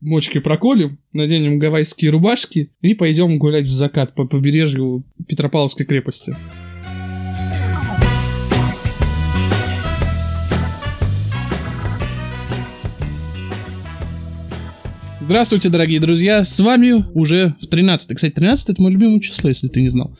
мочки проколем, наденем гавайские рубашки и пойдем гулять в закат по побережью Петропавловской крепости. Здравствуйте, дорогие друзья, с вами уже в 13 Кстати, 13 это мое любимое число, если ты не знал.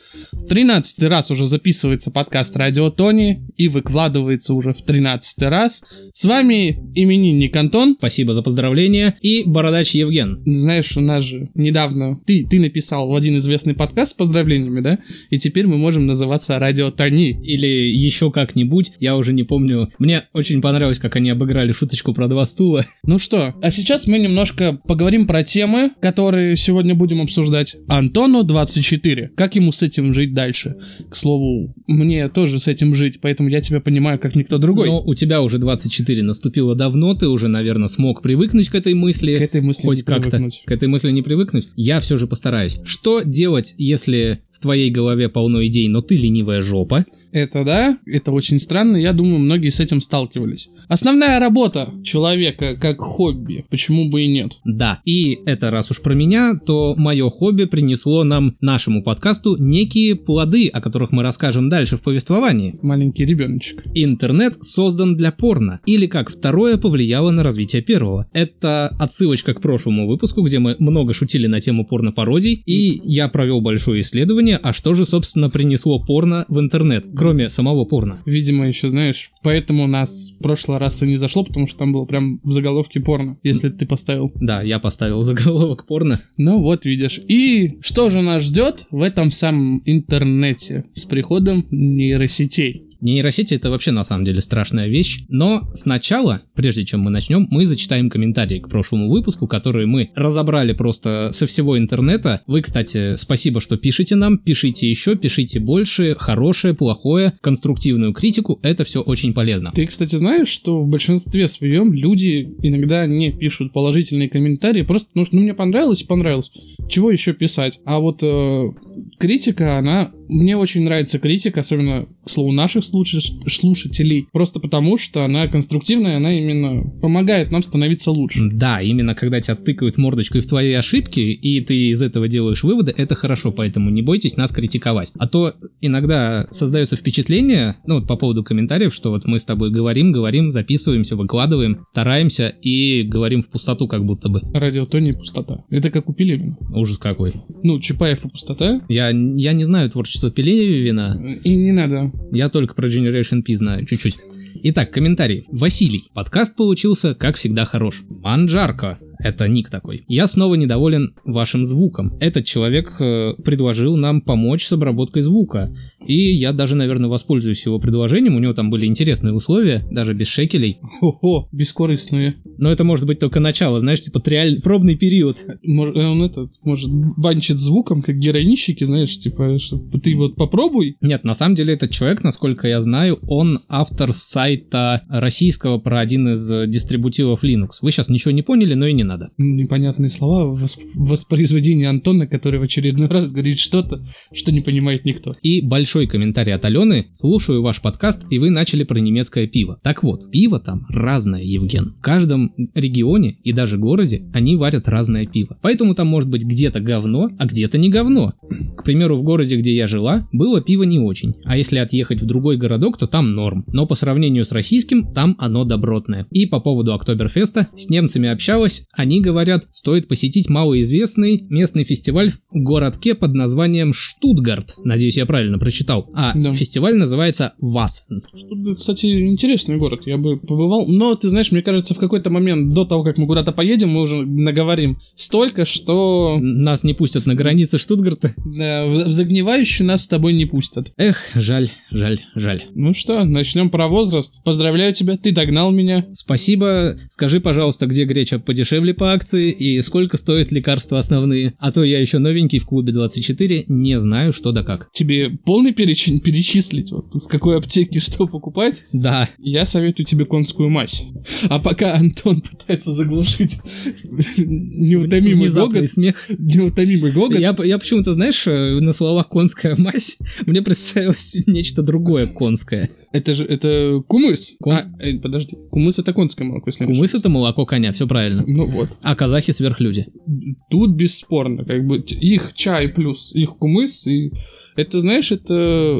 13 раз уже записывается подкаст Радио Тони и выкладывается уже в 13 раз. С вами именинник Антон. Спасибо за поздравления. И бородач Евген. Знаешь, у нас же недавно ты, ты написал в один известный подкаст с поздравлениями, да? И теперь мы можем называться Радио Тони. Или еще как-нибудь, я уже не помню. Мне очень понравилось, как они обыграли шуточку про два стула. Ну что, а сейчас мы немножко поговорим про темы, которые сегодня будем обсуждать. Антону 24. Как ему с этим жить дальше? К слову, мне тоже с этим жить, поэтому я тебя понимаю, как никто другой. Но у тебя уже 24 наступило давно, ты уже, наверное, смог привыкнуть к этой мысли. К этой мысли Хоть как-то. К этой мысли не привыкнуть. Я все же постараюсь. Что делать, если в твоей голове полно идей, но ты ленивая жопа? Это да, это очень странно, я думаю, многие с этим сталкивались. Основная работа человека как хобби, почему бы и нет? Да, и это раз уж про меня, то мое хобби принесло нам, нашему подкасту, некие плоды, о которых мы расскажем дальше в повествовании. Маленький ребеночек. Интернет создан для порно, или как второе повлияло на развитие первого. Это отсылочка к прошлому выпуску, где мы много шутили на тему порно-пародий, и я провел большое исследование, а что же, собственно, принесло порно в интернет, кроме самого порно. Видимо, еще знаешь, поэтому нас в прошлый раз и не зашло, потому что там было прям в заголовке порно, если ты поставил. Да, я поставил заголовок порно. Ну вот, видишь. И что же нас ждет в этом самом интернете с приходом нейросетей? Нейросети это вообще на самом деле страшная вещь, но сначала, прежде чем мы начнем, мы зачитаем комментарии к прошлому выпуску, которые мы разобрали просто со всего интернета. Вы, кстати, спасибо, что пишете нам, пишите еще, пишите больше, хорошее, плохое, конструктивную критику, это все очень полезно. Ты, кстати, знаешь, что в большинстве своем люди иногда не пишут положительные комментарии, просто потому что ну, мне понравилось понравилось. Чего еще писать? А вот э, критика, она... Мне очень нравится критика, особенно, к слову, наших слуш- слушателей, просто потому что она конструктивная, она именно помогает нам становиться лучше. Да, именно когда тебя тыкают мордочкой в твои ошибки, и ты из этого делаешь выводы, это хорошо, поэтому не бойтесь нас критиковать. А то иногда создается впечатление, ну вот по поводу комментариев, что вот мы с тобой говорим, говорим, записываемся, выкладываем, стараемся и говорим в пустоту как будто бы. Радио Тони и пустота. Это как у Пелевина. Ужас какой. Ну, Чапаев и пустота. Я, я не знаю творчество Пелевина, И не надо. я только про Generation P знаю чуть-чуть. Итак, комментарий. Василий. Подкаст получился, как всегда, хорош. Манджарко. Это ник такой. Я снова недоволен вашим звуком. Этот человек э, предложил нам помочь с обработкой звука. И я даже, наверное, воспользуюсь его предложением. У него там были интересные условия, даже без шекелей. Хо-хо, бескорыстные. Но это может быть только начало, знаешь, типа триаль... пробный период. Может, он этот, может, банчит звуком, как героинщики, знаешь, типа, что ты вот попробуй. Нет, на самом деле этот человек, насколько я знаю, он автор сайта российского про один из э, дистрибутивов Linux. Вы сейчас ничего не поняли, но и не надо. Непонятные слова, восп- воспроизведение Антона, который в очередной раз говорит что-то, что не понимает никто. И большой комментарий от Алены. Слушаю ваш подкаст, и вы начали про немецкое пиво. Так вот, пиво там разное, Евген. В каждом регионе и даже городе они варят разное пиво. Поэтому там может быть где-то говно, а где-то не говно. К примеру, в городе, где я жила, было пиво не очень. А если отъехать в другой городок, то там норм. Но по сравнению с российским, там оно добротное. И по поводу Октоберфеста, с немцами общалась, они говорят, стоит посетить малоизвестный местный фестиваль в городке под названием Штутгарт. Надеюсь, я правильно прочитал. А Да. фестиваль называется ВАС. Что, кстати, интересный город, я бы побывал. Но, ты знаешь, мне кажется, в какой-то момент до того, как мы куда-то поедем, мы уже наговорим столько, что Нас не пустят на границе Штутгарта. да, в загнивающую нас с тобой не пустят. Эх, жаль, жаль, жаль. Ну что, начнем про возраст. Поздравляю тебя, ты догнал меня. Спасибо. Скажи, пожалуйста, где греча подешевле по акции и сколько стоят лекарства основные. А то я еще новенький в клубе 24, не знаю что да как. Тебе полный перечень перечислить, вот в какой аптеке что покупать? Да, Я советую тебе конскую мазь. А пока Антон пытается заглушить неутомимый гогот, смех. неутомимый гогот, Я, я почему-то, знаешь, э, на словах конская мазь, мне представилось нечто другое конское. это же, это кумыс. Кумыс? А, э, подожди, кумыс это конское молоко, если Кумыс это молоко коня, все правильно. Ну Вот. А казахи сверхлюди. Тут бесспорно, как бы их чай плюс их кумыс, и это, знаешь, это э,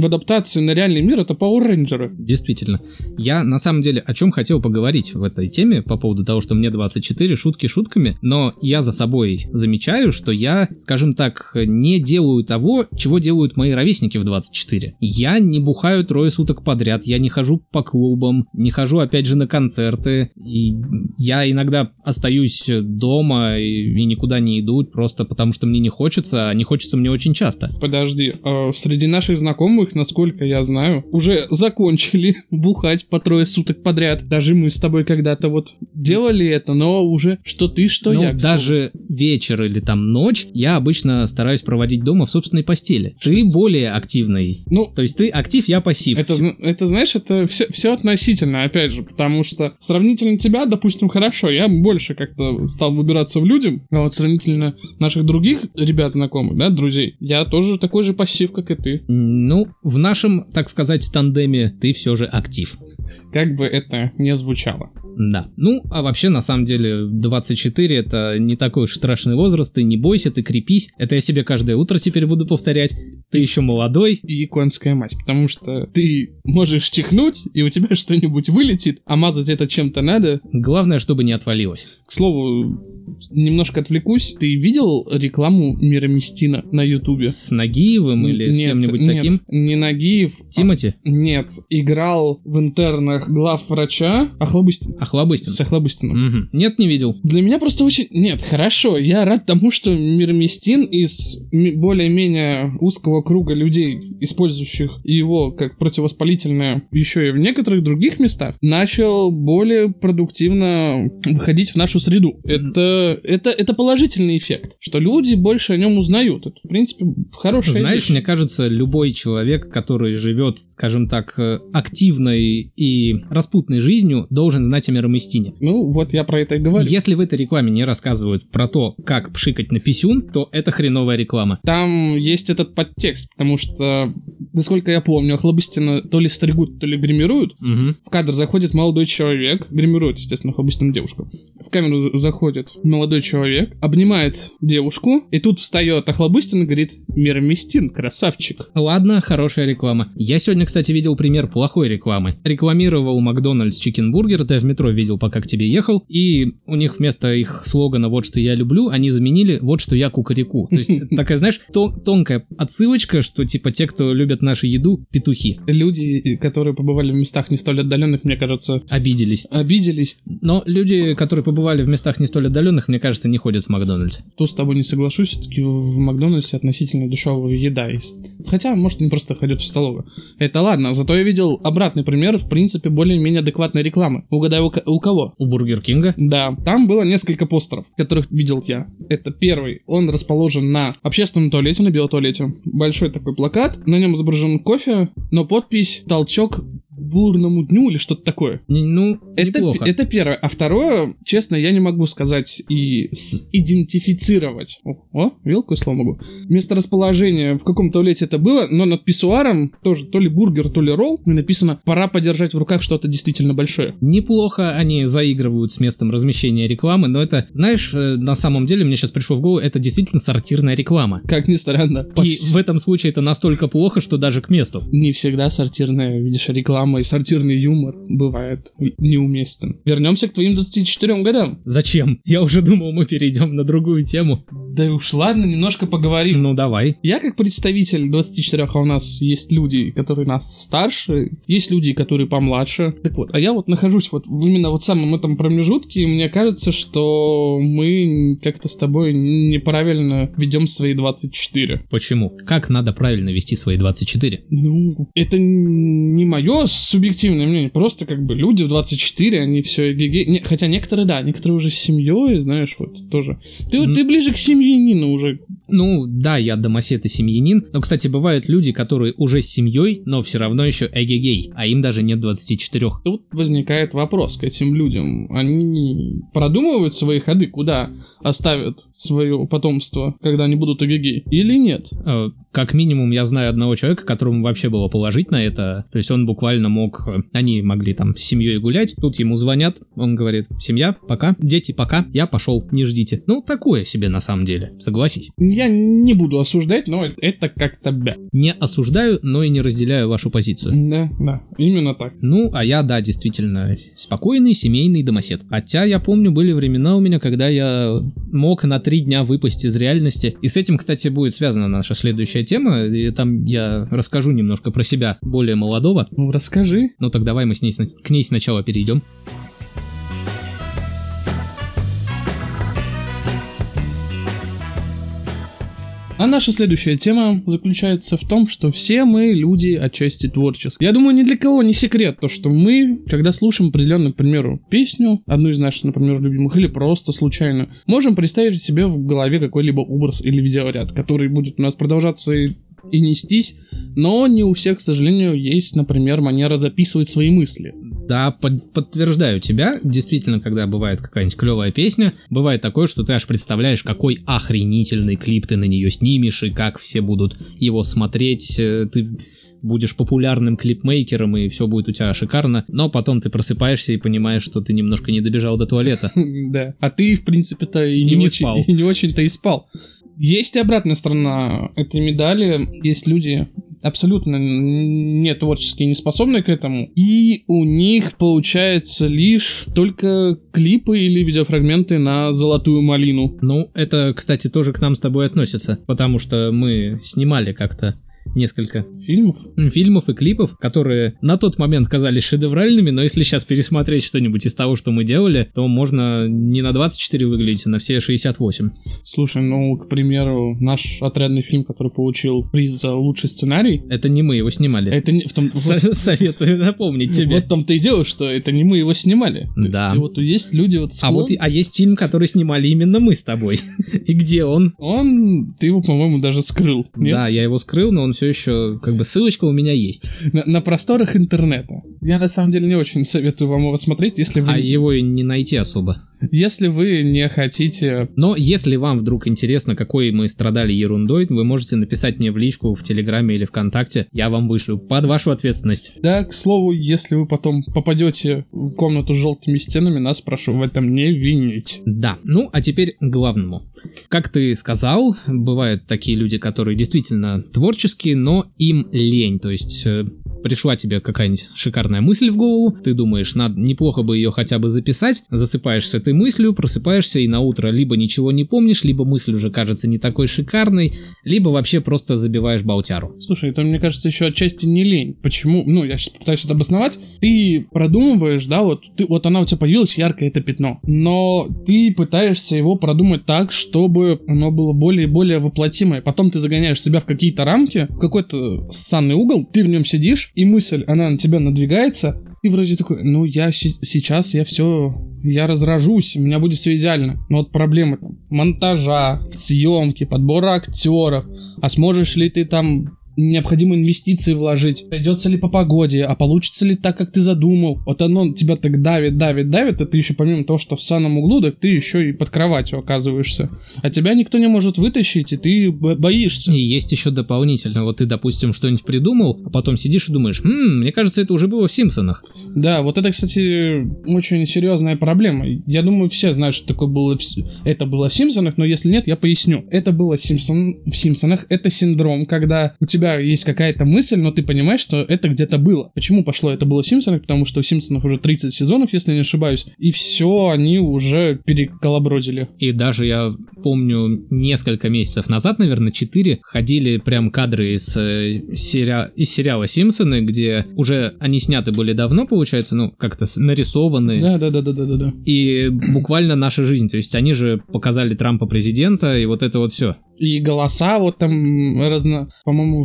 в адаптации на реальный мир, это Power Rangers. Действительно. Я на самом деле о чем хотел поговорить в этой теме по поводу того, что мне 24, шутки шутками, но я за собой замечаю, что я, скажем так, не делаю того, чего делают мои ровесники в 24. Я не бухаю трое суток подряд, я не хожу по клубам, не хожу опять же на концерты, и я иногда остаюсь дома и, и никуда не иду, просто потому что мне не хочется, а не хочется мне очень часто. Подожди, а среди наших знакомых, насколько я знаю, уже закончили бухать по трое суток подряд. Даже мы с тобой когда-то вот делали это, но уже что ты, что ну, я. даже вечер или там ночь я обычно стараюсь проводить дома в собственной постели. Ты более активный. Ну, То есть ты актив, я пассив. Это, это знаешь, это все, все относительно, опять же, потому что сравнительно тебя, допустим, хорошо, я больше как-то стал выбираться в люди, а вот сравнительно наших других ребят знакомых, да, друзей, я тоже такой же пассив, как и ты. Ну, в нашем, так сказать, тандеме ты все же актив. Как бы это не звучало. Да. Ну, а вообще, на самом деле, 24 это не такой уж страшный возраст, ты не бойся, ты крепись. Это я себе каждое утро теперь буду повторять. Ты еще молодой. И конская мать, потому что ты можешь чихнуть, и у тебя что-нибудь вылетит, а мазать это чем-то надо. Главное, чтобы не отвалилось. К слову, немножко отвлекусь, ты видел рекламу Мироместина на ютубе? С Нагиевым или с Нет, кем-нибудь нет, таким? не Нагиев, Тимати? Нет, играл в интернах глав врача Охлобыстин. Охлобыстин? С Охлобыстиным. Мгм. Нет, не видел. Для меня просто очень... Нет, хорошо, я рад тому, что Мироместин из более-менее узкого круга людей, использующих его как противовоспалительное еще и в некоторых других местах, начал более продуктивно выходить в нашу среду. Это, это, это положительный эффект, что люди больше о нем узнают. Это, в принципе, хорошая Знаешь, вещь. мне кажется, любой человек, который живет, скажем так, э, активной и распутной жизнью, должен знать о Мироместине. Ну, вот я про это и говорю. Если в этой рекламе не рассказывают про то, как пшикать на писюн, то это хреновая реклама. Там есть этот подтекст, потому что, насколько я помню, Охлобыстина то ли стригут, то ли гримируют. Мгм. В кадр заходит молодой человек, гримирует, естественно, Охлобыстину девушку. В камеру заходит молодой человек, обнимает девушку, и тут встает Охлобыстин и говорит «Мироместин, красавчик». Ладно, хорошая реклама. Я сегодня, кстати, видел пример плохой рекламы. Рекламировал Макдональдс Чикенбургер, ты в метро видел, пока к тебе ехал, и у них вместо их слогана «Вот что я люблю», они заменили «Вот что я кукареку». То есть такая, знаешь, тон- тонкая отсылочка, что типа те, кто любят нашу еду, петухи. Люди, которые побывали в местах не столь отдаленных, мне кажется, Обиделись. обиделись. Но люди, которые побывали в местах не столь отдаленных, мне кажется, не ходят в Макдональдс. Тут с тобой не соглашусь, все-таки в Макдональдсе относительно дешевая еда есть. Хотя, может, они просто ходят в столовую. Это ладно, зато я видел обратный пример, в принципе, более-менее адекватной рекламы. Угадай, у, у кого? У Бургер Кинга Да, там было несколько постеров, которых видел я. Это первый, он расположен на общественном туалете, на биотуалете. Большой такой плакат, на нем изображен кофе, но подпись «Толчок бурному дню» или что-то такое. Ну, Это, неплохо. это первое. А второе, честно, я не могу сказать и идентифицировать. О, о, вилку слово могу. Место расположения, в каком туалете это было, но над писсуаром тоже то ли бургер, то ли ролл, и написано «пора подержать в руках что-то действительно большое». Неплохо они заигрывают с местом размещения рекламы, но это, знаешь, э, на самом деле, мне сейчас пришло в голову, это действительно сортирная реклама. Как ни странно, И почти в этом случае это настолько плохо, что даже к месту. не всегда сортирная, видишь, реклама и сортирный юмор бывает неуместен. Вернемся к твоим 24 годам. Зачем? Я уже думал, мы перейдем на другую тему. Да уж ладно, немножко поговорим. Ну давай. Я как представитель 24, а у нас есть люди, которые нас старше, есть люди, которые помладше. Так вот, а я вот нахожусь вот в именно вот самом этом промежутке, и мне кажется, что мы как-то с тобой неправильно ведем свои 24. Почему? Как надо правильно вести свои 24? Ну, это не мое субъективное мнение, просто как бы люди в 24, они все эгеге... Не, хотя некоторые, да, некоторые уже с семьей, знаешь, вот тоже. Ты, вот- ты ближе к семьянину уже. Ну, да, я домосед и семьянин, но, кстати, бывают люди, которые уже с семьей, но все равно еще эгегей, а им даже нет 24. Тут возникает вопрос к этим людям. Они продумывают свои ходы, куда оставят свое потомство, когда они будут эгегей, или нет? Э, как минимум я знаю одного человека, которому вообще было положить на это. То есть он буквально мог, они могли там с семьей гулять, тут ему звонят, он говорит, семья, пока, дети, пока, я пошел, не ждите. Ну, такое себе на самом деле, согласись. Я не буду осуждать, но это как-то бя. Не осуждаю, но и не разделяю вашу позицию. Да, да, именно так. Ну, а я, да, действительно, спокойный семейный домосед. Хотя я помню, были времена у меня, когда я мог на три дня выпасть из реальности. И с этим, кстати, будет связана наша следующая тема. И там я расскажу немножко про себя более молодого. Ну, расскажи. Ну так давай мы с ней, к ней сначала перейдем. А наша следующая тема заключается в том, что все мы люди отчасти творческие. Я думаю, ни для кого не секрет то, что мы, когда слушаем определенную, к примеру, песню, одну из наших, например, любимых, или просто случайно, можем представить себе в голове какой-либо образ или видеоряд, который будет у нас продолжаться и и нестись, но не у всех, к сожалению, есть, например, манера записывать свои мысли. Да, под- подтверждаю тебя. Действительно, когда бывает какая-нибудь клевая песня, бывает такое, что ты аж представляешь, какой охренительный клип ты на нее снимешь, и как все будут его смотреть. Э, Ты будешь популярным клипмейкером, и все будет у тебя шикарно, но потом ты просыпаешься и понимаешь, что ты немножко не добежал до туалета. Да. А ты, в принципе-то, и, не, и очень-то и спал. Есть и обратная сторона этой медали. Есть люди абсолютно не творчески не способны к этому. И у них получается лишь только клипы или видеофрагменты на золотую малину. Ну, это, кстати, тоже к нам с тобой относится, потому что мы снимали как-то несколько Фильмов? фильмов и клипов, которые на тот момент казались шедевральными, но если сейчас пересмотреть что-нибудь из того, что мы делали, то можно не на 24 выглядеть, а на все 68. Слушай, ну, к примеру, наш отрядный фильм, который получил приз за лучший сценарий, Это не мы его снимали. это не в том... Со- Советую напомнить тебе. Вот в том-то и дело, что это не мы его снимали. То Да. есть, вот есть люди вот А вот а есть фильм, который снимали именно мы с тобой. И где он? Он, ты его, по-моему, даже скрыл. нет? Да, я его скрыл, но он все еще, как бы, ссылочка у меня есть. На, на просторах интернета. Я на самом деле не очень советую вам его смотреть, если вы, А его и не найти особо. если вы не хотите. Но если вам вдруг интересно, какой мы страдали ерундой, вы можете написать мне в личку в Телеграме или ВКонтакте, я вам вышлю под вашу ответственность. Да, к слову, если вы потом попадете в комнату с желтыми стенами, нас прошу в этом не винить. Да, ну а теперь к главному. Как ты сказал, бывают такие люди, которые действительно творческие, но им лень, то есть э, пришла тебе какая-нибудь шикарная мысль в голову, ты думаешь, надо неплохо бы ее хотя бы записать, засыпаешь с этой мыслью, просыпаешься и на утро либо ничего не помнишь, либо мысль уже кажется не такой шикарной, либо вообще просто забиваешь болтяру. Слушай, это, мне кажется, еще отчасти не лень. Почему? Ну, я сейчас пытаюсь это обосновать. Ты продумываешь, да, вот, ты, вот она у тебя появилась, яркое это пятно. Но ты пытаешься его продумать так, чтобы оно было более и более воплотимое. Потом ты загоняешь себя в какие-то рамки, в какой-то ссанный угол, ты в нем сидишь, и мысль, она на тебя надвигается, ты вроде такой, ну, я сейчас, я все, я разражусь, у меня будет все идеально. Но вот проблемы там, монтажа, съемки, подбора актеров, а сможешь ли ты там необходимые инвестиции вложить, придется ли по погоде, а получится ли так, как ты задумал. Вот оно тебя так давит, давит, давит, а ты еще помимо того, что в санном углу, так ты еще и под кроватью оказываешься. А тебя никто не может вытащить, и ты бо- боишься. И есть еще дополнительно, вот ты, допустим, что-нибудь придумал, а потом сидишь и думаешь, «Хм, мне кажется, это уже было в Симпсонах. Да, вот это, кстати, очень серьезная проблема. Я думаю, все знают, что такое было в это было в Симпсонах, но если нет, я поясню. Это было Симпсон- в Симпсонах. Это синдром, когда у тебя есть какая-то мысль, но ты понимаешь, что это где-то было. Почему пошло это было в Симпсонах? Потому что в Симпсонах уже 30 сезонов, если не ошибаюсь, и все, они уже переколобродили. И даже я помню несколько месяцев назад, наверное, 4, ходили прям кадры из, э, сериа- из сериала Симпсоны, где уже они сняты были давно, получается, ну, как-то нарисованы. Да, да, да, да, да, да, да. И буквально наша жизнь. То есть они же показали Трампа президента, и вот это вот все. И голоса вот там разно, по-моему,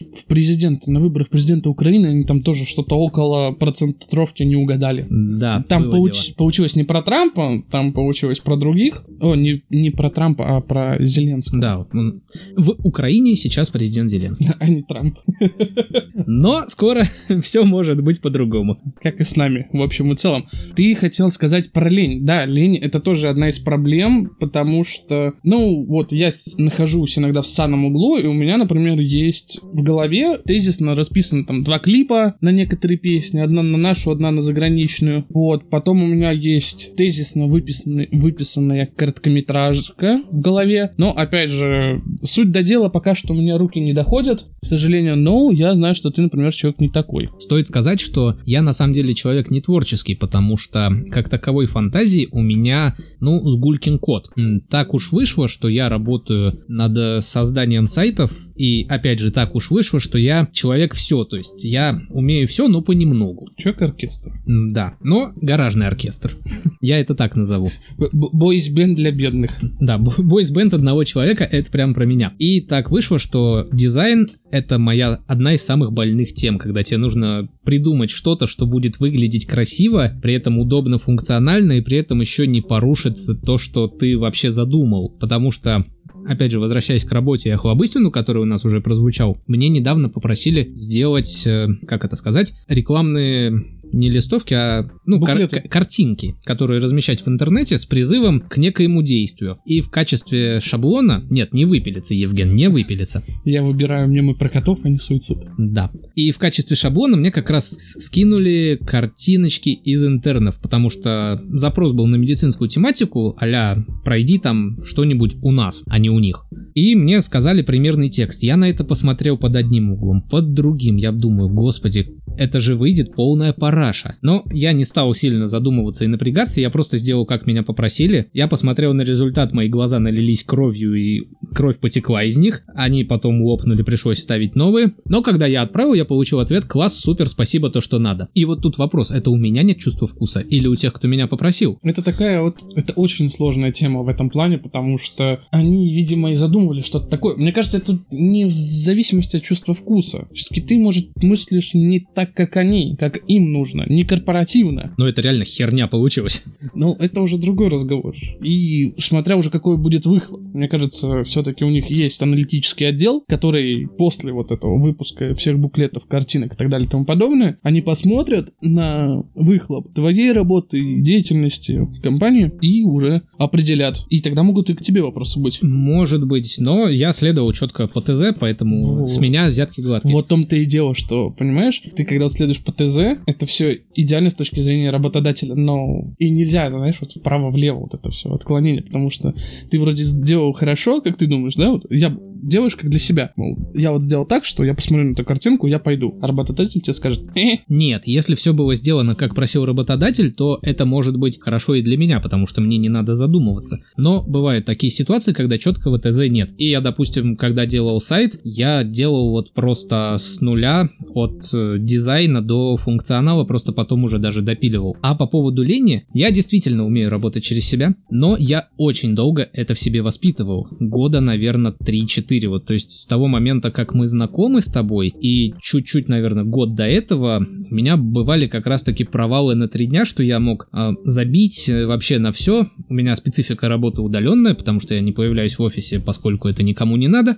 в, президент, на выборах президента Украины, они там тоже что-то около процентровки не угадали. Да, Там получ- получилось не про Трампа, там получилось про других. О, не, не про Трампа, а про Зеленского. Да, он- в Украине сейчас президент Зеленский. А не Трамп. Но скоро все может быть по-другому. как и с нами, в общем и целом. Ты хотел сказать про лень. Да, лень — это тоже одна из проблем, потому что, ну, вот я нахожусь иногда в санном углу, и у меня, например, есть в голове тезисно расписано там два клипа на некоторые песни, одна на нашу, одна на заграничную. Вот, потом у меня есть тезисно выписанная, выписанная короткометражка в голове, но, опять же, суть до дела пока что у меня руки не доходят, к сожалению, но я знаю, что ты, например, человек не такой. Стоит сказать, что я на самом деле человек не творческий, потому что как таковой фантазии у меня, ну, с гулькин код. Так уж вышло, что я работаю над созданием сайтов, и опять же так уж вышло, что я человек все, то есть я умею все, но понемногу. Человек-оркестр. Да, но гаражный оркестр. Я это так назову. Бойс-бенд для бедных. Да, бойс-бенд одного человека, это прям про меня. И так вышло, что дизайн это моя одна из самых больных тем, когда тебе нужно придумать что-то, что будет выглядеть красиво, при этом удобно, функционально и при этом еще не порушит то, что ты вообще задумал. Потому что опять же, возвращаясь к работе и охлобыстину, который у нас уже прозвучал, мне недавно попросили сделать, э, как это сказать, рекламные не листовки, а ну, кар- картинки, которые размещать в интернете с призывом к некоему действию. И в качестве шаблона, нет, не выпилится, Евген, не выпилится. Я выбираю мемы про котов, а не суицид. Да. И в качестве шаблона мне как раз скинули картиночки из интернов, потому что запрос был на медицинскую тематику, а пройди там что-нибудь у нас, а не у них. И мне сказали примерный текст. Я на это посмотрел под одним углом, под другим. Я думаю, господи, это же выйдет полная параша. Но я не стал сильно задумываться и напрягаться, я просто сделал, как меня попросили. Я посмотрел на результат, мои глаза налились кровью и кровь потекла из них. Они потом лопнули, пришлось ставить новые. Но когда я отправил, я получил ответ «Класс, супер, спасибо, то, что надо». И вот тут вопрос, это у меня нет чувства вкуса или у тех, кто меня попросил? Это такая вот, это очень сложная тема в этом плане, потому что они, видимо, и задумывали что-то такое. Мне кажется, это не в зависимости от чувства вкуса. Все-таки ты, может, мыслишь не так, как они, как им нужно, не корпоративно. Но это реально херня получилась. Ну, это уже другой разговор. И смотря уже какой будет выхлоп. Мне кажется, все-таки у них есть аналитический отдел, который после вот этого выпуска всех буклетов, картинок и так далее и тому подобное, они посмотрят на выхлоп твоей работы и деятельности компании и уже определят. И тогда могут и к тебе вопросы быть. Может быть, но я следовал четко по ТЗ, поэтому вот. с меня взятки гладкие. Вот в том-то и дело, что, понимаешь, ты когда следуешь по ТЗ, это все идеально с точки зрения работодателя, но и нельзя, знаешь, вот вправо-влево вот это все отклонение, потому что ты вроде сделал хорошо, как ты думаешь, да, вот я делаешь как для себя. Мол, я вот сделал так, что я посмотрю на эту картинку, я пойду. А работодатель тебе скажет, э. Нет, если все было сделано, как просил работодатель, то это может быть хорошо и для меня, потому что мне не надо задумываться. Но бывают такие ситуации, когда четкого ТЗ нет. И я, допустим, когда делал сайт, я делал вот просто с нуля от э, дизайна до функционала, просто потом уже даже допиливал. А по поводу лени, я действительно умею работать через себя, но я очень долго это в себе воспитывал. Года, наверное, 3-4 4, вот, то есть с того момента, как мы знакомы с тобой, и чуть-чуть, наверное, год до этого, у меня бывали как раз-таки провалы на три дня, что я мог э, забить э, вообще на все. У меня специфика работы удаленная, потому что я не появляюсь в офисе, поскольку это никому не надо.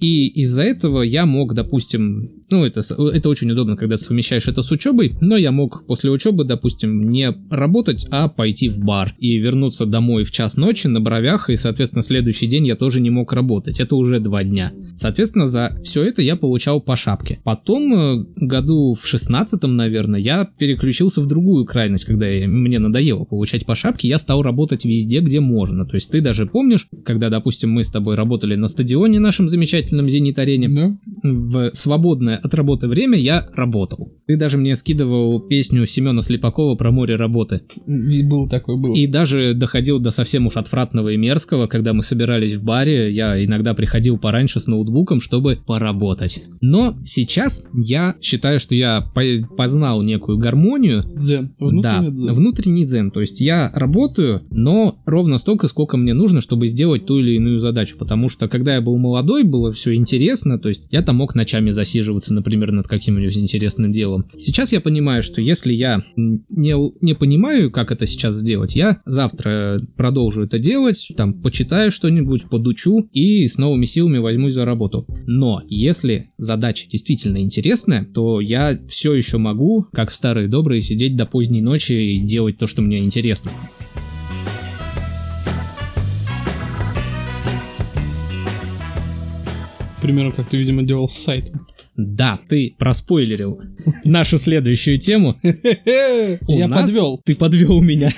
И из-за этого я мог, допустим, ну, это, это очень удобно, когда совмещаешь это с учебой, но я мог после учебы, допустим, не работать, а пойти в бар и вернуться домой в час ночи на бровях, и, соответственно, следующий день я тоже не мог работать. Это уже два два дня. Соответственно, за все это я получал по шапке. Потом, э, году в шестнадцатом, наверное, я переключился в другую крайность, когда мне надоело получать по шапке, я стал работать везде, где можно. То есть ты даже помнишь, когда, допустим, мы с тобой работали на стадионе нашем замечательном «Зенит-арене», да. в свободное от работы время я работал. Ты даже мне скидывал песню Семена Слепакова про море работы. И был такой, был. И даже доходил до совсем уж отвратного и мерзкого, когда мы собирались в баре, я иногда приходил пораньше с ноутбуком, чтобы поработать. Но сейчас я считаю, что я познал некую гармонию. Дзен. Внутренний да, дзен. внутренний дзен. То есть я работаю, но ровно столько, сколько мне нужно, чтобы сделать ту или иную задачу. Потому что когда я был молодой, было все интересно. То есть я там мог ночами засиживаться, например, над каким-нибудь интересным делом. Сейчас я понимаю, что если я не, не понимаю, как это сейчас сделать, я завтра продолжу это делать, там, почитаю что-нибудь, подучу и с новыми силами возьмусь за работу. Но если задача действительно интересная, то я все еще могу, как в старые добрые, сидеть до поздней ночи и делать то, что мне интересно. Примерно как ты, видимо, делал с сайтом. Да, ты проспойлерил нашу следующую тему. Я подвел. Ты подвел меня.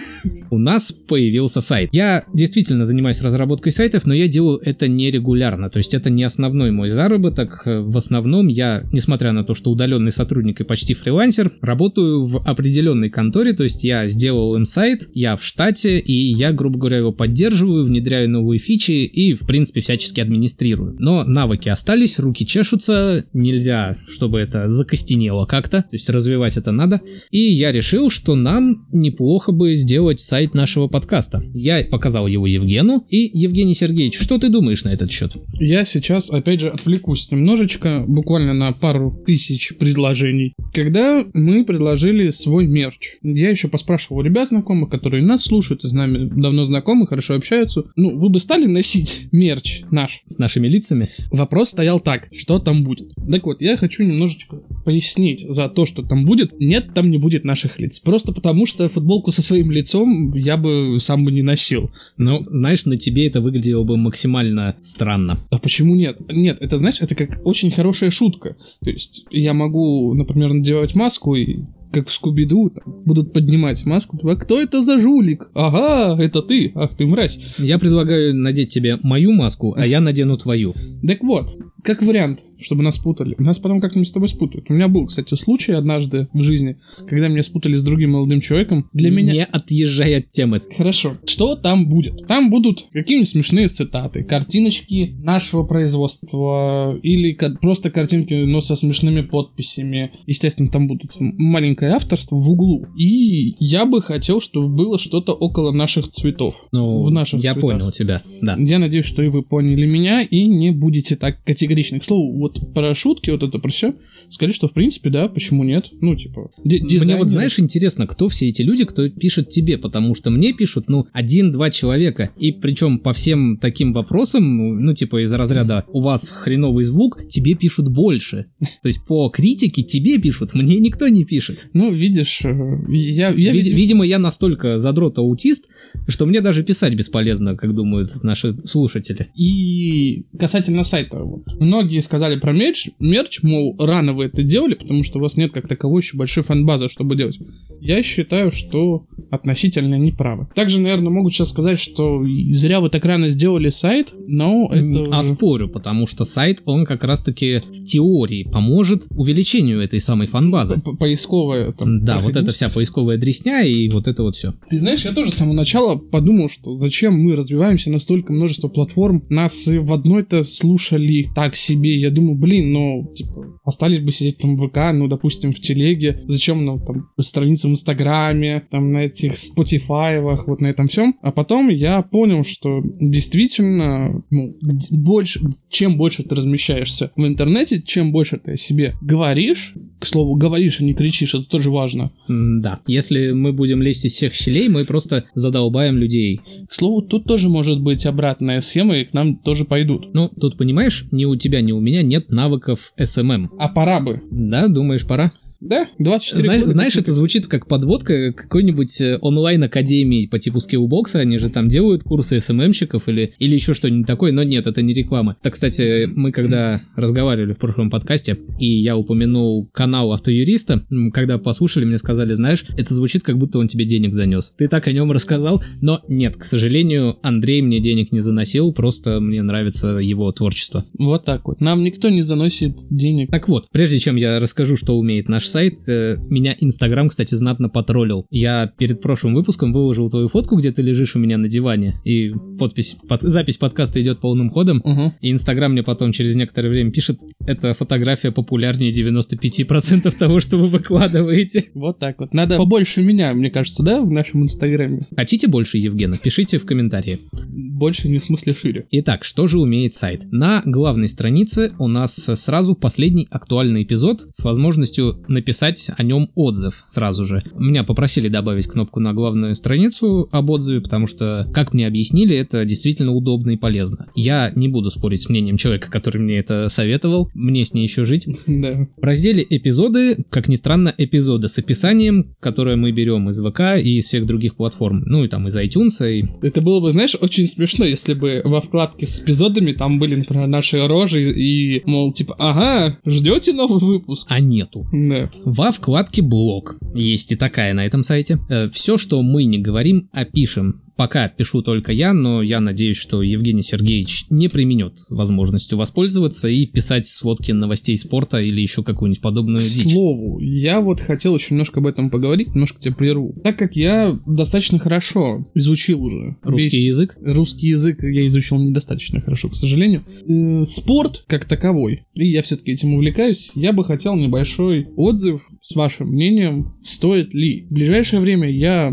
У нас появился сайт. Я действительно занимаюсь разработкой сайтов, но я делаю это нерегулярно. То есть это не основной мой заработок. В основном я, несмотря на то, что удаленный сотрудник и почти фрилансер, работаю в определенной конторе. То есть я сделал им сайт, я в штате, и я, грубо говоря, его поддерживаю, внедряю новые фичи и, в принципе, всячески администрирую. Но навыки остались, руки чешутся, нельзя нельзя, чтобы это закостенело как-то, то есть развивать это надо. И я решил, что нам неплохо бы сделать сайт нашего подкаста. Я показал его Евгену. И, Евгений Сергеевич, что ты думаешь на этот счет? Я сейчас, опять же, отвлекусь немножечко, буквально на пару тысяч предложений. Когда мы предложили свой мерч, я еще поспрашивал у ребят знакомых, которые нас слушают и с нами давно знакомы, хорошо общаются. Ну, вы бы стали носить мерч наш? С нашими лицами? Вопрос стоял так, что там будет. Так вот, вот, я хочу немножечко пояснить за то, что там будет. Нет, там не будет наших лиц. Просто потому, что футболку со своим лицом я бы сам бы не носил. Ну, знаешь, на тебе это выглядело бы максимально странно. А почему нет? Нет, это, знаешь, это как очень хорошая шутка. То есть я могу, например, надевать маску и как в Скуби-Ду, будут поднимать маску. А кто это за жулик? Ага, это ты. Ах ты мразь. Я предлагаю надеть тебе мою маску, а я надену твою. Так вот, как вариант, чтобы нас путали. Нас потом как-нибудь с тобой спутают. У меня был, кстати, случай однажды в жизни, когда меня спутали с другим молодым человеком. Для меня... Не отъезжай от темы. Хорошо. Что там будет? Там будут какие-нибудь смешные цитаты, картиночки нашего производства или просто картинки, но со смешными подписями. Естественно, там будут маленькие маленькое авторство в углу. И я бы хотел, чтобы было что-то около наших цветов. Ну, в наших я цветах. понял тебя, да. Я надеюсь, что и вы поняли меня и не будете так категоричны. К слову, вот про шутки, вот это про все, скажи, что в принципе, да, почему нет? Ну, типа, дизайнер... Мне вот, знаешь, интересно, кто все эти люди, кто пишет тебе, потому что мне пишут, ну, один-два человека, и причем по всем таким вопросам, ну, типа, из разряда «у вас хреновый звук», тебе пишут больше. То есть по критике тебе пишут, мне никто не пишет. Ну, видишь, э, я... я Вид- видимо, я настолько задрот-аутист, что мне даже писать бесполезно, как думают наши слушатели. И касательно сайта, вот. Многие сказали про мерч, мерч, мол, рано вы это делали, потому что у вас нет как таковой еще большой фан-базы, чтобы делать. Я считаю, что относительно неправы. Также, наверное, могут сейчас сказать, что зря вы так рано сделали сайт, но это... А спорю, потому что сайт, он как раз-таки в теории поможет увеличению этой самой фан-базы. Поисковая поисковая. Там, да, вот эта вся поисковая дресня и вот это вот все. Ты знаешь, я тоже с самого начала подумал, что зачем мы развиваемся на столько множество платформ. Нас в одной-то слушали так себе. Я думаю, блин, ну, типа, остались бы сидеть там в ВК, ну, допустим, в телеге. Зачем нам там страницы в Инстаграме, там на этих Spotify, вот на этом всем. А потом я понял, что действительно, ну, больше, чем больше ты размещаешься в интернете, чем больше ты о себе говоришь, к слову, говоришь, а не кричишь, это тоже важно. Да. Если мы будем лезть из всех щелей, мы просто задолбаем людей. К слову, тут тоже может быть обратная схема, и к нам тоже пойдут. Ну, тут, понимаешь, ни у тебя, ни у меня нет навыков SMM. А пора бы. Да, думаешь, пора? Да, 24 знаешь, года. Знаешь, это звучит как подводка какой-нибудь э, онлайн-академии по типу скиллбокса, они же там делают курсы СММщиков или, или еще что-нибудь такое, но нет, это не реклама. Так, кстати, мы когда разговаривали в прошлом подкасте, и я упомянул канал автоюриста, когда послушали, мне сказали, знаешь, это звучит как будто он тебе денег занес. Ты так о нем рассказал, но нет, к сожалению, Андрей мне денег не заносил, просто мне нравится его творчество. Вот так вот. Нам никто не заносит денег. Так вот, прежде чем я расскажу, что умеет наш наш сайт. Э, меня Инстаграм, кстати, знатно потроллил. Я перед прошлым выпуском выложил твою фотку, где ты лежишь у меня на диване, и подпись, под, запись подкаста идет полным ходом. Угу. И Инстаграм мне потом через некоторое время пишет, эта фотография популярнее 95% того, что вы выкладываете. Вот так вот. Надо побольше меня, мне кажется, да, в нашем Инстаграме? Хотите больше Евгена? Пишите в комментарии. Больше не в смысле шире. Итак, что же умеет сайт? На главной странице у нас сразу последний актуальный эпизод с возможностью написать о нем отзыв сразу же. Меня попросили добавить кнопку на главную страницу об отзыве, потому что, как мне объяснили, это действительно удобно и полезно. Я не буду спорить с мнением человека, который мне это советовал, мне с ней еще жить. Да. В разделе эпизоды, как ни странно, эпизоды с описанием, которое мы берем из ВК и из всех других платформ, ну и там из iTunes. И... Это было бы, знаешь, очень смешно, если бы во вкладке с эпизодами там были, например, наши рожи и, мол, типа, ага, ждете новый выпуск? А нету. Да. Во вкладке блог. Есть и такая на этом сайте. Все, что мы не говорим, опишем. Пока пишу только я, но я надеюсь, что Евгений Сергеевич не применет возможностью воспользоваться и писать сводки новостей спорта или еще какую-нибудь подобную К дичь. слову, я вот хотел еще немножко об этом поговорить, немножко тебя прерву. Так как я достаточно хорошо изучил уже Русский весь- язык? Русский язык я изучил недостаточно хорошо, к сожалению. Э, спорт как таковой, и я все-таки этим увлекаюсь, я бы хотел небольшой отзыв с вашим мнением, стоит ли. В ближайшее время я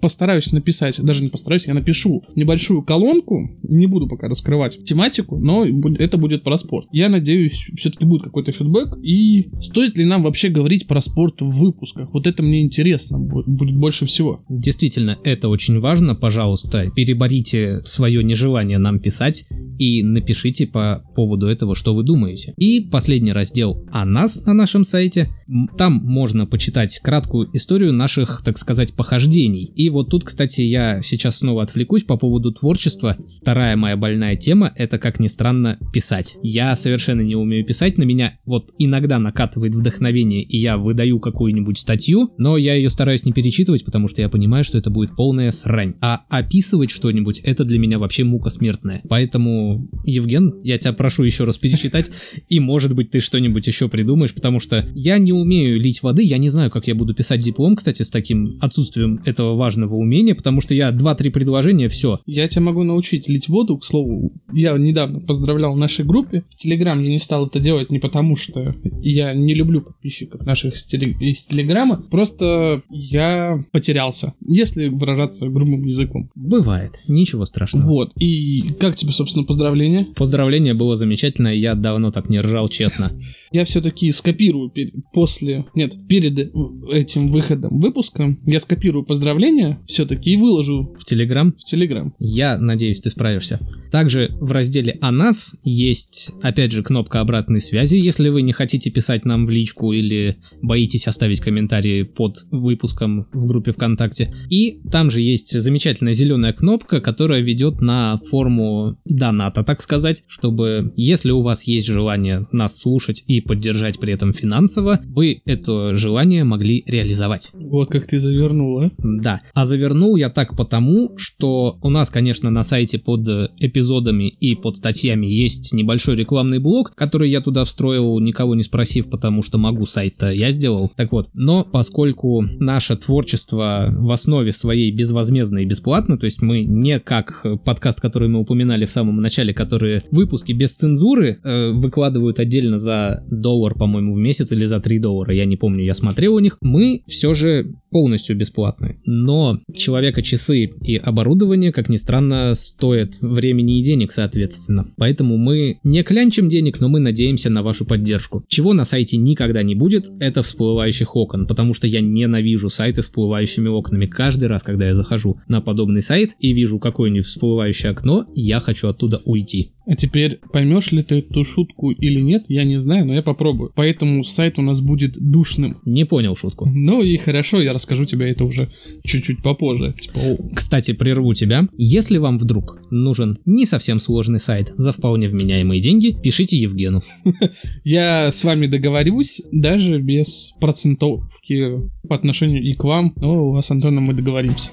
постараюсь написать, даже не постараюсь, я напишу небольшую колонку, не буду пока раскрывать тематику, но это будет про спорт. Я надеюсь, все-таки будет какой-то фидбэк, и стоит ли нам вообще говорить про спорт в выпусках? Вот это мне интересно бу- будет больше всего. Действительно, это очень важно. Пожалуйста, переборите свое нежелание нам писать и напишите по поводу этого, что вы думаете. И последний раздел о нас на нашем сайте. Там можно почитать краткую историю наших, так сказать, похождений. И вот тут, кстати, я сейчас снова отвлекусь по поводу творчества. Вторая моя больная тема — это, как ни странно, писать. Я совершенно не умею писать, на меня вот иногда накатывает вдохновение, и я выдаю какую-нибудь статью, но я ее стараюсь не перечитывать, потому что я понимаю, что это будет полная срань. А описывать что-нибудь — это для меня вообще мука смертная. Поэтому, Евген, я тебя прошу еще раз перечитать, и может быть ты что-нибудь еще придумаешь, потому что я не умею лить воды, я не знаю, как я буду писать диплом, кстати, с таким отсутствием этого важного умения, потому что я 2-3 предложения, все, Я тебя могу научить лить воду, к слову. Я недавно поздравлял в нашей группе. В Телеграм я не стал это делать не потому, что я не люблю подписчиков наших из, теле- из Телеграма. Просто я потерялся, если выражаться грубым языком. бывает, ничего страшного. Вот. И как тебе, собственно, поздравления? Поздравление было замечательно, я давно так не ржал, честно. Я все-таки скопирую после, нет, перед э, этим выходом выпуска, я скопирую поздравления все-таки и выложу В Телеграм в Телеграм. Я надеюсь, ты справишься. Также в разделе «О нас» есть, опять же, кнопка обратной связи, если вы не хотите писать нам в личку или боитесь оставить комментарии под выпуском в группе ВКонтакте. И там же есть замечательная зеленая кнопка, которая ведет на форму доната, так сказать, чтобы, если у вас есть желание нас слушать и поддержать при этом финансово, вы это желание могли реализовать. Вот как ты завернула. Да. А завернул я так потому, что у нас, конечно, на сайте под э, эпизодами и под статьями есть небольшой рекламный блок, который я туда встроил, никого не спросив, потому что могу сайт-то я сделал. Так вот, но поскольку наше творчество в основе своей безвозмездно и бесплатно, то есть мы не как подкаст, который мы упоминали в самом начале, которые выпуски без цензуры э, выкладывают отдельно за доллар, по-моему, в месяц или за 3 доллара, я не помню, я смотрел у них, мы все же полностью бесплатны. Но человека часы и оборудование, как ни странно, стоят времени и денег, соответственно. Поэтому мы не клянчим денег, но мы надеемся на вашу поддержку. Чего на сайте никогда не будет, это всплывающих окон, потому что я ненавижу сайты с всплывающими окнами. Каждый раз, когда я захожу на подобный сайт и вижу какое-нибудь всплывающее окно, я хочу оттуда уйти. А теперь поймешь ли ты эту шутку или нет, я не знаю, но я попробую. Поэтому сайт у нас будет душным. Не понял шутку. Ну и хорошо, я расскажу тебе это уже чуть-чуть попозже. Типа, о, Кстати, прерву тебя. Если вам вдруг нужен не совсем сложный сайт за вполне вменяемые деньги, пишите Евгену. я с вами договорюсь, даже без процентовки по отношению и к вам, но с Антоном мы договоримся.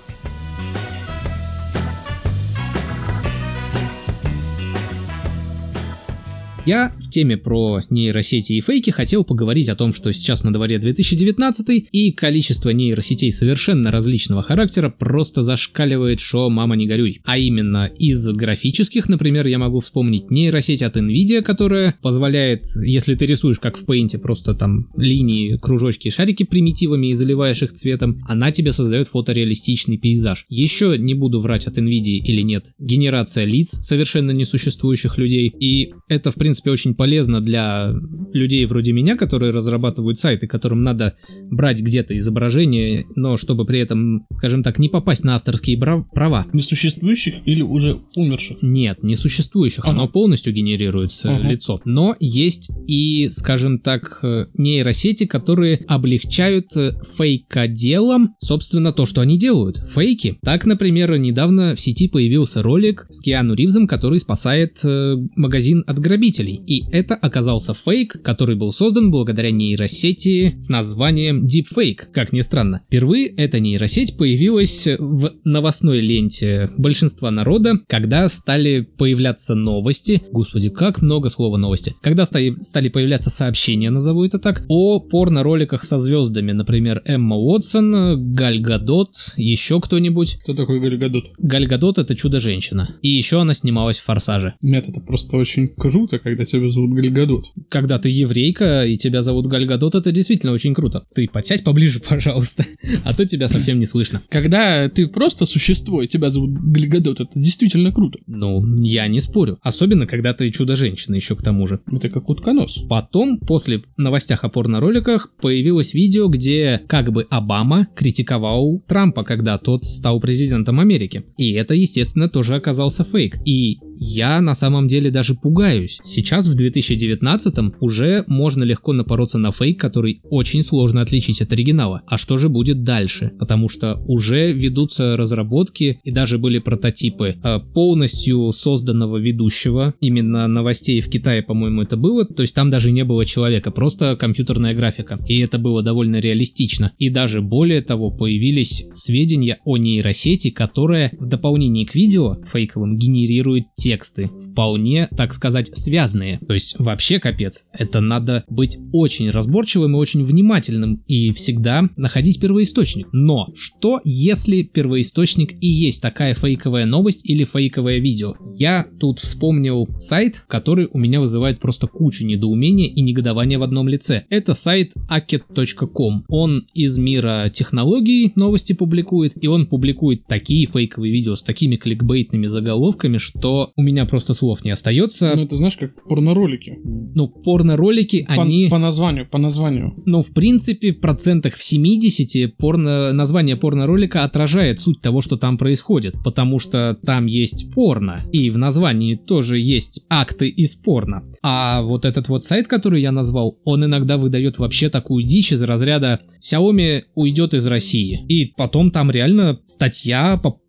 Я в теме про нейросети и фейки хотел поговорить о том, что сейчас на дворе 2019 и количество нейросетей совершенно различного характера просто зашкаливает, что мама не горюй. А именно из графических, например, я могу вспомнить нейросеть от Nvidia, которая позволяет, если ты рисуешь как в Paint, просто там линии, кружочки, шарики примитивами и заливаешь их цветом, она тебе создает фотореалистичный пейзаж. Еще не буду врать от Nvidia или нет, генерация лиц совершенно несуществующих людей, и это, в принципе, очень полезно для людей вроде меня, которые разрабатывают сайты, которым надо брать где-то изображение, но чтобы при этом, скажем так, не попасть на авторские права. Несуществующих или уже умерших? Нет, несуществующих, ага. оно полностью генерируется ага. лицо. Но есть и, скажем так, нейросети, которые облегчают фейкоделам, собственно, то, что они делают. Фейки. Так, например, недавно в сети появился ролик с Киану Ривзом, который спасает э, магазин от грабителей. И это оказался фейк, который был создан благодаря нейросети с названием Deepfake, как ни странно. Впервые эта нейросеть появилась в новостной ленте большинства народа, когда стали появляться новости, господи, как много слова новости, когда стали, стали появляться сообщения, назову это так, о порно-роликах со звездами, например, Эмма Уотсон, Галь Гадот, еще кто-нибудь. Кто такой Галь Гадот? Галь Гадот это чудо-женщина. И еще она снималась в «Форсаже». Нет, это просто очень круто, когда тебя зовут Гальгадот. Когда ты еврейка и тебя зовут Гальгадот, это действительно очень круто. Ты подсядь поближе, пожалуйста, а то тебя совсем не слышно. Когда ты просто существо и тебя зовут Гальгадот, это действительно круто. Ну, я не спорю. Особенно, когда ты чудо-женщина еще к тому же. Это как утконос. Потом, после новостях о порно-роликах, появилось видео, где как бы Обама критиковал Трампа, когда тот стал президентом Америки. И это, естественно, тоже оказался фейк. И я на самом деле даже пугаюсь. Сейчас в 2019 уже можно легко напороться на фейк, который очень сложно отличить от оригинала. А что же будет дальше? Потому что уже ведутся разработки и даже были прототипы э, полностью созданного ведущего, именно новостей в Китае, по-моему, это было, то есть там даже не было человека, просто компьютерная графика. И это было довольно реалистично. И даже более того, появились сведения о нейросети, которая в дополнение к видео фейковым генерирует тексты, вполне, так сказать, связанные. То есть вообще капец. Это надо быть очень разборчивым и очень внимательным и всегда находить первоисточник. Но что если первоисточник и есть такая фейковая новость или фейковое видео? Я тут вспомнил сайт, который у меня вызывает просто кучу недоумения и негодования в одном лице. Это сайт aket.com. Он из мира технологий новости публикует, и он публикует такие фейковые видео с такими кликбейтными заголовками, что у меня просто слов не остается. Ну, это знаешь, как порно-ролики. Ну, порно-ролики, по, они... По названию, по названию. Ну, в принципе, в процентах в 70 порно... название порно-ролика отражает суть того, что там происходит, потому что там есть порно, и в названии тоже есть акты из порно. А вот этот вот сайт, который я назвал, он иногда выдает вообще такую дичь из разряда Xiaomi уйдет из России. И потом там реально статья по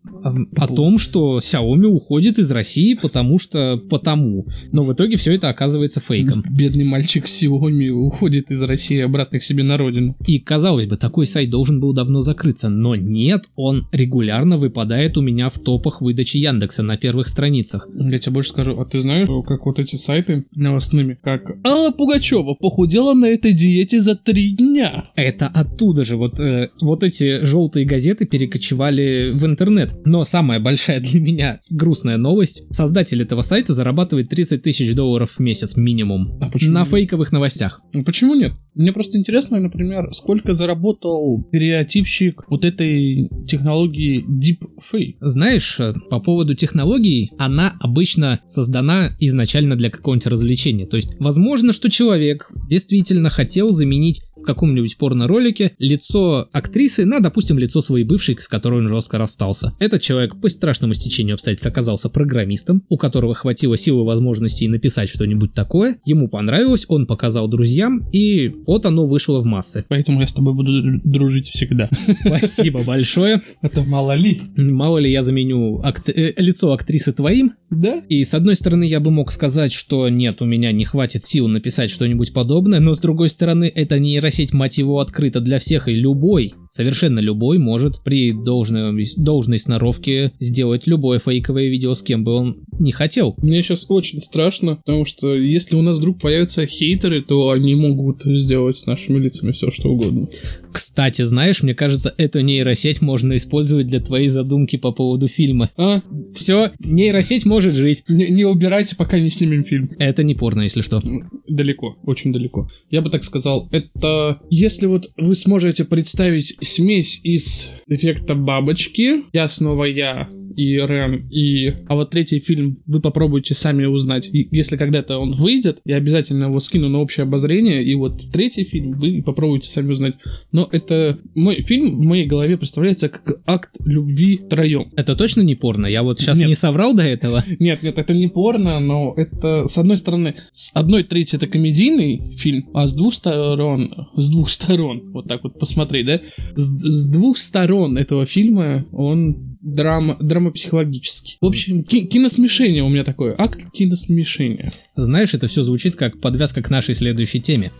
о том, что Xiaomi уходит из России, потому что потому. Но в итоге все это оказывается фейком. Бедный мальчик Xiaomi уходит из России обратно к себе на родину. И казалось бы, такой сайт должен был давно закрыться, но нет, он регулярно выпадает у меня в топах выдачи Яндекса на первых страницах. Я тебе больше скажу, а ты знаешь, как вот эти сайты новостными, как Алла Пугачева похудела на этой диете за три дня. Это оттуда же, вот, э, вот эти желтые газеты перекочевали в интернет. Но самая большая для меня грустная новость. Создатель этого сайта зарабатывает 30 тысяч долларов в месяц минимум. А почему? На фейковых новостях. Ну почему нет? Мне просто интересно, например, сколько заработал креативщик вот этой технологии Deepfake. Знаешь, по поводу технологии, она обычно создана изначально для какого-нибудь развлечения. То есть, возможно, что человек действительно хотел заменить в каком-нибудь порно-ролике лицо актрисы на, допустим, лицо своей бывшей, с которой он жестко расстался. Этот человек по страшному стечению обстоятельств оказался программистом, у которого хватило силы возможностей написать что-нибудь такое. Ему понравилось, он показал друзьям, и вот оно вышло в массы. Поэтому я с тобой буду дружить всегда. Спасибо большое. Это мало ли. Мало ли я заменю э, лицо актрисы твоим. Да. И с одной стороны я бы мог сказать, что нет, у меня не хватит сил написать что-нибудь подобное, но с другой стороны это нейросеть, мать его, открыта для всех, и любой, совершенно любой может при должной, должной сноровке сделать любое фейковое видео, с кем бы он не хотел. Мне сейчас очень страшно, потому что если у нас вдруг появятся хейтеры, то они могут сделать с нашими лицами все, что угодно. Кстати, знаешь, мне кажется, эту нейросеть можно использовать для твоей задумки по поводу фильма. А? Все, нейросеть может жить. Не, не убирайте, пока не снимем фильм. Это не порно, если что. Далеко, очень далеко. Я бы так сказал, это... Если вот вы сможете представить смесь из эффекта бабочки, я снова я, и Рен, и... А вот третий фильм вы попробуйте сами узнать. И если когда-то он выйдет, я обязательно его скину на общее обозрение, и вот третий фильм вы попробуйте сами узнать. Но это... Мой фильм в моей голове представляется как акт любви втроем. Это точно не порно? Я вот сейчас Нет. не соврал до этого? Нет, нет, это не порно, но это, с одной стороны, с одной трети это комедийный фильм, а с двух сторон, с двух сторон, вот так вот посмотреть, да, с, с двух сторон этого фильма он драма, драма-психологический. В общем, ки- киносмешение у меня такое, акт киносмешения. Знаешь, это все звучит как подвязка к нашей следующей теме.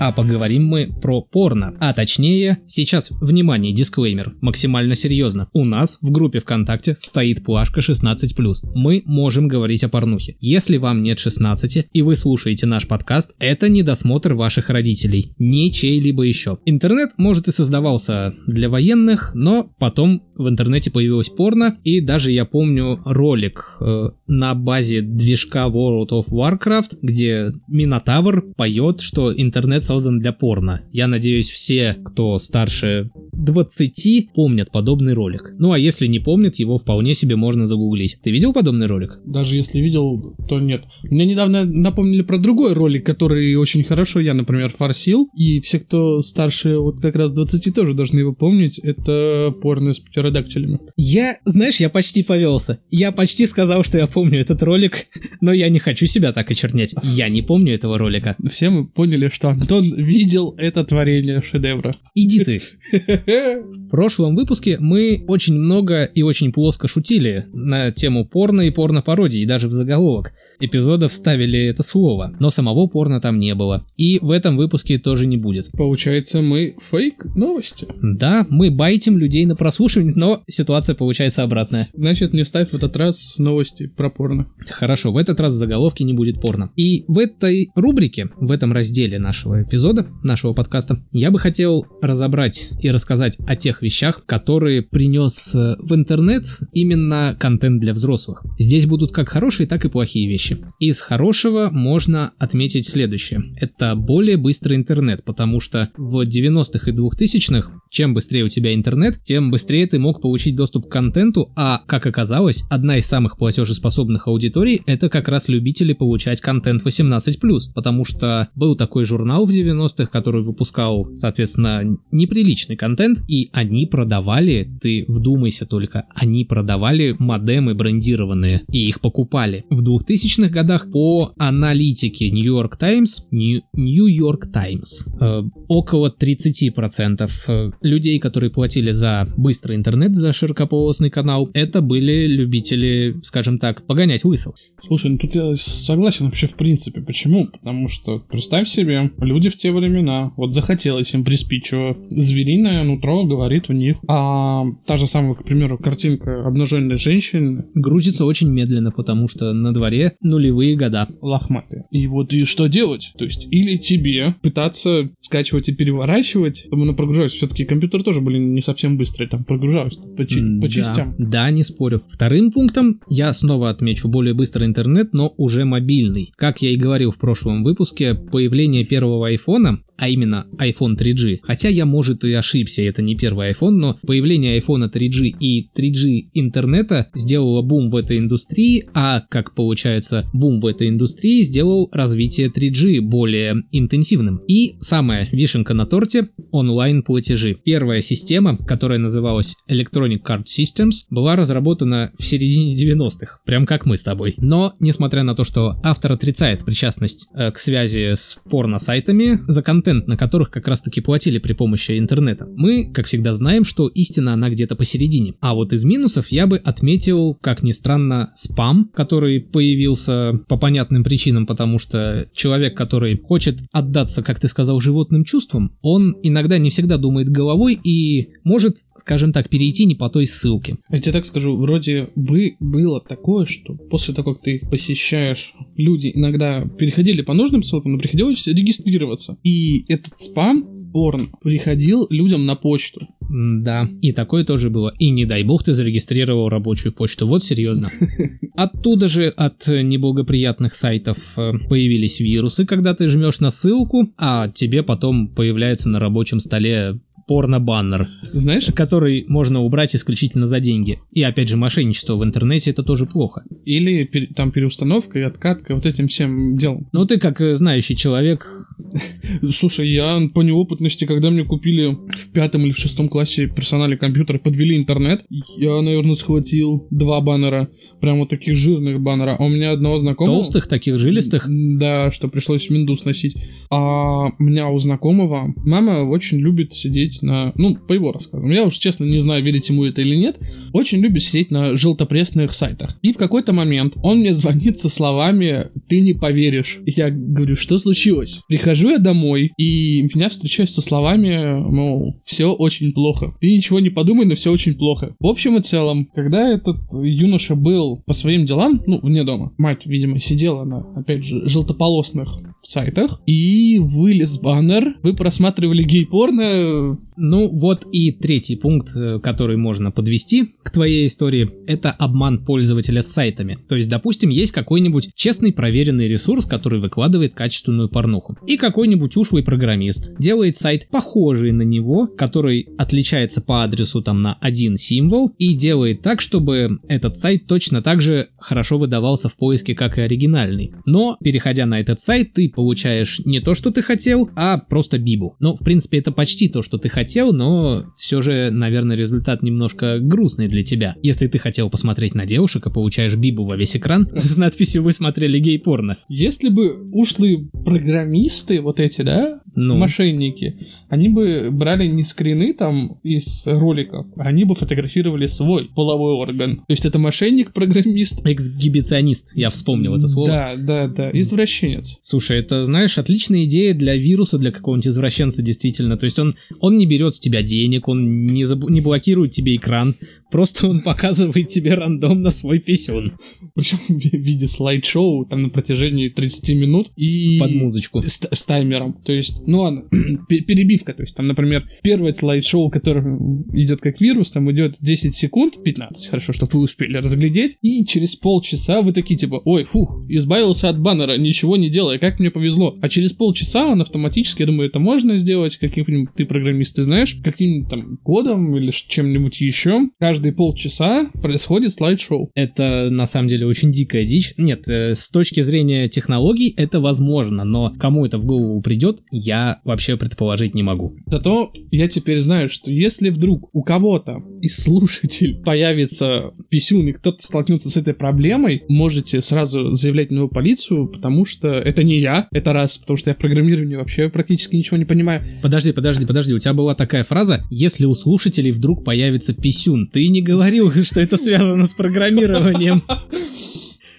А поговорим мы про порно. А точнее, сейчас, внимание, дисклеймер, максимально серьезно. У нас в группе ВКонтакте стоит плашка 16+. Мы можем говорить о порнухе. Если вам нет 16 и вы слушаете наш подкаст, это недосмотр ваших родителей, не чей-либо еще. Интернет, может, и создавался для военных, но потом в интернете появилось порно, и даже я помню ролик э, на базе движка World of Warcraft, где Минотавр поет, что интернет создан для порно. Я надеюсь, все, кто старше 20, помнят подобный ролик. Ну а если не помнят, его вполне себе можно загуглить. Ты видел подобный ролик? Даже если видел, то нет. Мне недавно напомнили про другой ролик, который очень хорошо я, например, форсил. И все, кто старше вот как раз 20, тоже должны его помнить. Это порно с птеродактилями. Я, знаешь, я почти повелся. Я почти сказал, что я помню этот ролик, но я не хочу себя так очернять. Я не помню этого ролика. Все мы поняли, что Антон видел это творение шедевра. Иди ты. В прошлом выпуске мы очень много и очень плоско шутили на тему порно и порно-пародий, и даже в заголовок эпизода вставили это слово, но самого порно там не было. И в этом выпуске тоже не будет. Получается, мы фейк новости. Да, мы байтим людей на прослушивание, но ситуация получается обратная. Значит, не ставь в этот раз новости про порно. Хорошо, в этот раз в заголовке не будет порно. И в этой рубрике, в этом разделе нашего эпизода, нашего подкаста, я бы хотел разобрать и рассказать о тех вещах, которые принес э, в интернет именно контент для взрослых. Здесь будут как хорошие, так и плохие вещи. Из хорошего можно отметить следующее. Это более быстрый интернет, потому что в 90-х и 2000-х, чем быстрее у тебя интернет, тем быстрее ты мог получить доступ к контенту, а, как оказалось, одна из самых платежеспособных аудиторий это как раз любители получать контент 18+, потому что был такой журнал в 90-х, который выпускал, соответственно, неприличный контент, и они продавали, ты вдумайся только, они продавали модемы брендированные, и их покупали. В 2000-х годах по аналитике New York Times, New, York Times, э, около 30% э, людей, которые платили за быстрый интернет, за широкополосный канал, это были любители, скажем так, погонять высыл. Слушай, ну тут я согласен вообще в принципе. Почему? Потому что, представь себе, люди в те времена, вот захотелось им приспичиво, звериное нутро говорит в них. А та же самая, к примеру, картинка обнаженной женщины Грузится очень медленно, потому что на дворе нулевые года. лохматая. И вот и что делать? То есть, или тебе пытаться скачивать и переворачивать, чтобы она прогружалась. Все-таки компьютеры тоже были не совсем быстрые, там прогружалось по, чи- М, по да. частям. Да, не спорю. Вторым пунктом я снова отмечу более быстрый интернет, но уже мобильный. Как я и говорил в прошлом выпуске, появление первого айфона, а именно iPhone 3G, хотя я, может, и ошибся, это не первый iPhone, но появление iPhone 3G и 3G интернета сделало бум в этой индустрии, а, как получается, бум в этой индустрии сделал развитие 3G более интенсивным. И самая вишенка на торте — онлайн-платежи. Первая система, которая называлась Electronic Card Systems, была разработана в середине 90-х, прям как мы с тобой. Но, несмотря на то, что автор отрицает причастность э, к связи с порно-сайтами, сайтами, за контент, на которых как раз-таки платили при помощи интернета. Мы, как всегда, знаем, что истина она где-то посередине. А вот из минусов я бы отметил, как ни странно, спам, который появился по понятным причинам, потому что человек, который хочет отдаться, как ты сказал, животным чувствам, он иногда не всегда думает головой и может, скажем так, перейти не по той ссылке. Я тебе так скажу, вроде бы было такое, что после того, как ты посещаешь, люди иногда переходили по нужным ссылкам, но приходилось регистрироваться. И этот спам спорно приходил людям на почту. Да, и такое тоже было. И не дай бог ты зарегистрировал рабочую почту. Вот серьезно. Оттуда же от неблагоприятных сайтов э, появились вирусы, когда ты жмешь на ссылку, а тебе потом появляется на рабочем столе порно-баннер, Знаешь, который можно убрать исключительно за деньги. И опять же, мошенничество в интернете это тоже плохо. или там переустановка и откатка, вот этим всем делом. Но ты как э, знающий человек, Слушай, я по неопытности, когда мне купили в пятом или в шестом классе персональный компьютер, подвели интернет, я, наверное, схватил два баннера, прям вот таких жирных баннера, а у меня одного знакомого... толстых таких жилистых, Да, что пришлось в Windows носить. А у меня у знакомого мама очень любит сидеть на... Ну, по его рассказам. Я уж честно не знаю, верить ему это или нет. Очень любит сидеть на желтопресных сайтах. И в какой-то момент он мне звонит со словами «Ты не поверишь». Я говорю, что случилось? Прихожу я домой, и меня встречают со словами, мол, все очень плохо. Ты ничего не подумай, но все очень плохо. В общем и целом, когда этот юноша был по своим делам, ну, вне дома, мать, видимо, сидела на, опять же, желтополосных сайтах, и вылез баннер, вы просматривали гей-порно, Ну вот и третий пункт, э, который можно подвести к твоей истории, это обман пользователя с сайтами. То есть, допустим, есть какой-нибудь честный проверенный ресурс, который выкладывает качественную порнуху. И какой-нибудь ушлый программист делает сайт похожий на него, который отличается по адресу там на один символ и делает так, чтобы этот сайт точно так же хорошо выдавался в поиске, как и оригинальный. Но, переходя на этот сайт, ты получаешь не то, что ты хотел, а просто бибу. Ну, в принципе, это почти то, что ты хотел, но все же, наверное, результат немножко грустный для тебя. Если ты хотел посмотреть на девушек, а получаешь бибу во весь экран с надписью «Вы смотрели гей-порно». Если бы ушлые программисты, вот эти, да, Ну. мошенники, они бы брали не скрины там из роликов, а они бы фотографировали свой половой орган. То есть это мошенник-программист. Эксгибиционист, я вспомнил это слово. Да, да, да, извращенец. Слушай, это, знаешь, отличная идея для вируса, для какого-нибудь извращенца, действительно. То есть он, он не берет с тебя денег, он не, заб- не блокирует тебе экран, просто он показывает тебе рандомно свой писюн Причем в виде слайд-шоу там на протяжении 30 минут и... под музычку. с, с таймером. То есть, ну ладно, пе- перебивка. То есть, там, например, первое слайд-шоу, которое идет как вирус, там идет 10 секунд, 15, хорошо, чтобы вы успели разглядеть, и через полчаса вы такие, типа, ой, фух, избавился от баннера, ничего не делая, как мне повезло. А через полчаса он автоматически, я думаю, это можно сделать, каким-нибудь ты программист, ты знаешь, каким-нибудь там кодом или чем-нибудь еще. Каждые полчаса происходит слайд-шоу. Это на самом деле очень дикая дичь. Нет, э, с точки зрения технологий это возможно, но кому это в голову придет, я вообще предположить не могу. Зато я теперь знаю, что если вдруг у кого-то из слушателей появится писюн и кто-то столкнется с этой проблемой, можете сразу заявлять на его полицию, потому что это не я, это раз, потому что я в программировании вообще практически ничего не понимаю. Подожди, подожди, подожди, у тебя была такая фраза, если у слушателей вдруг появится писюн, ты не говорил, что это связано с программированием.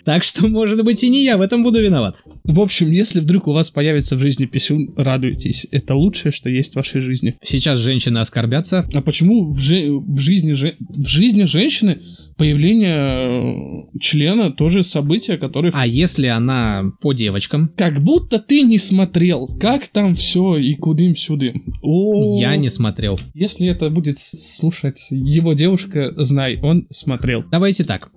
Так что, может быть, и не я в этом буду виноват. В общем, если вдруг у вас появится в жизни писюн, радуйтесь, это лучшее, что есть в вашей жизни. Сейчас женщины оскорбятся. А почему в, же- в жизни, же- в жизни женщины появление э, члена тоже событие, которое А если она по девочкам? Как будто ты не смотрел, как там все и кудым-сюдым. О, Я не смотрел. Если это будет слушать его девушка, знай, он смотрел. Давайте так.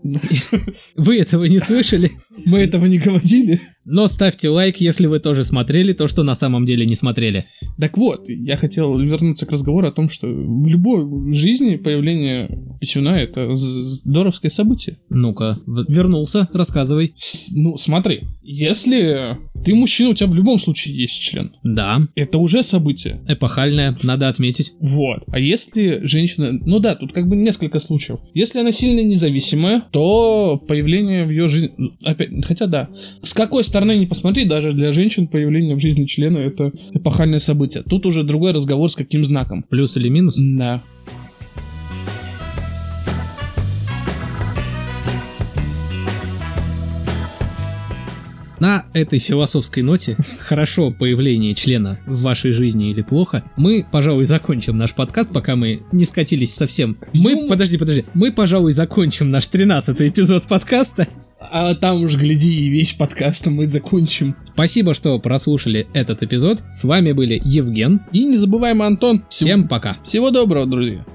Вы этого не слышали? Мы этого не говорили. Но ставьте лайк, если вы тоже смотрели то, что на самом деле не смотрели. Так вот, я хотел вернуться к разговору о том, что в любой жизни появление писюна это здоровское событие. Ну-ка, вернулся, рассказывай. Ну, смотри, если ты мужчина, у тебя в любом случае есть член. Да, Это уже событие. эпохальная, надо отметить. Вот. А если женщина... Ну да, тут как бы несколько случаев. Если она сильно независимая, то появление в ее жизни... Опять, хотя да. С какой стороны не посмотри, даже для женщин появление в жизни члена это эпохальное событие. Тут уже другой разговор с каким знаком. Плюс или минус? Да. На этой философской ноте, хорошо появление члена в вашей жизни или плохо, мы, пожалуй, закончим наш подкаст, пока мы не скатились совсем. Мы, Ну, подожди, подожди, мы, пожалуй, закончим наш 13 эпизод подкаста. А там уж гляди, и весь подкаст мы закончим. Спасибо, что прослушали этот эпизод. С вами были Евген. И не забываем, Антон. Всем пока. Всего доброго, друзья.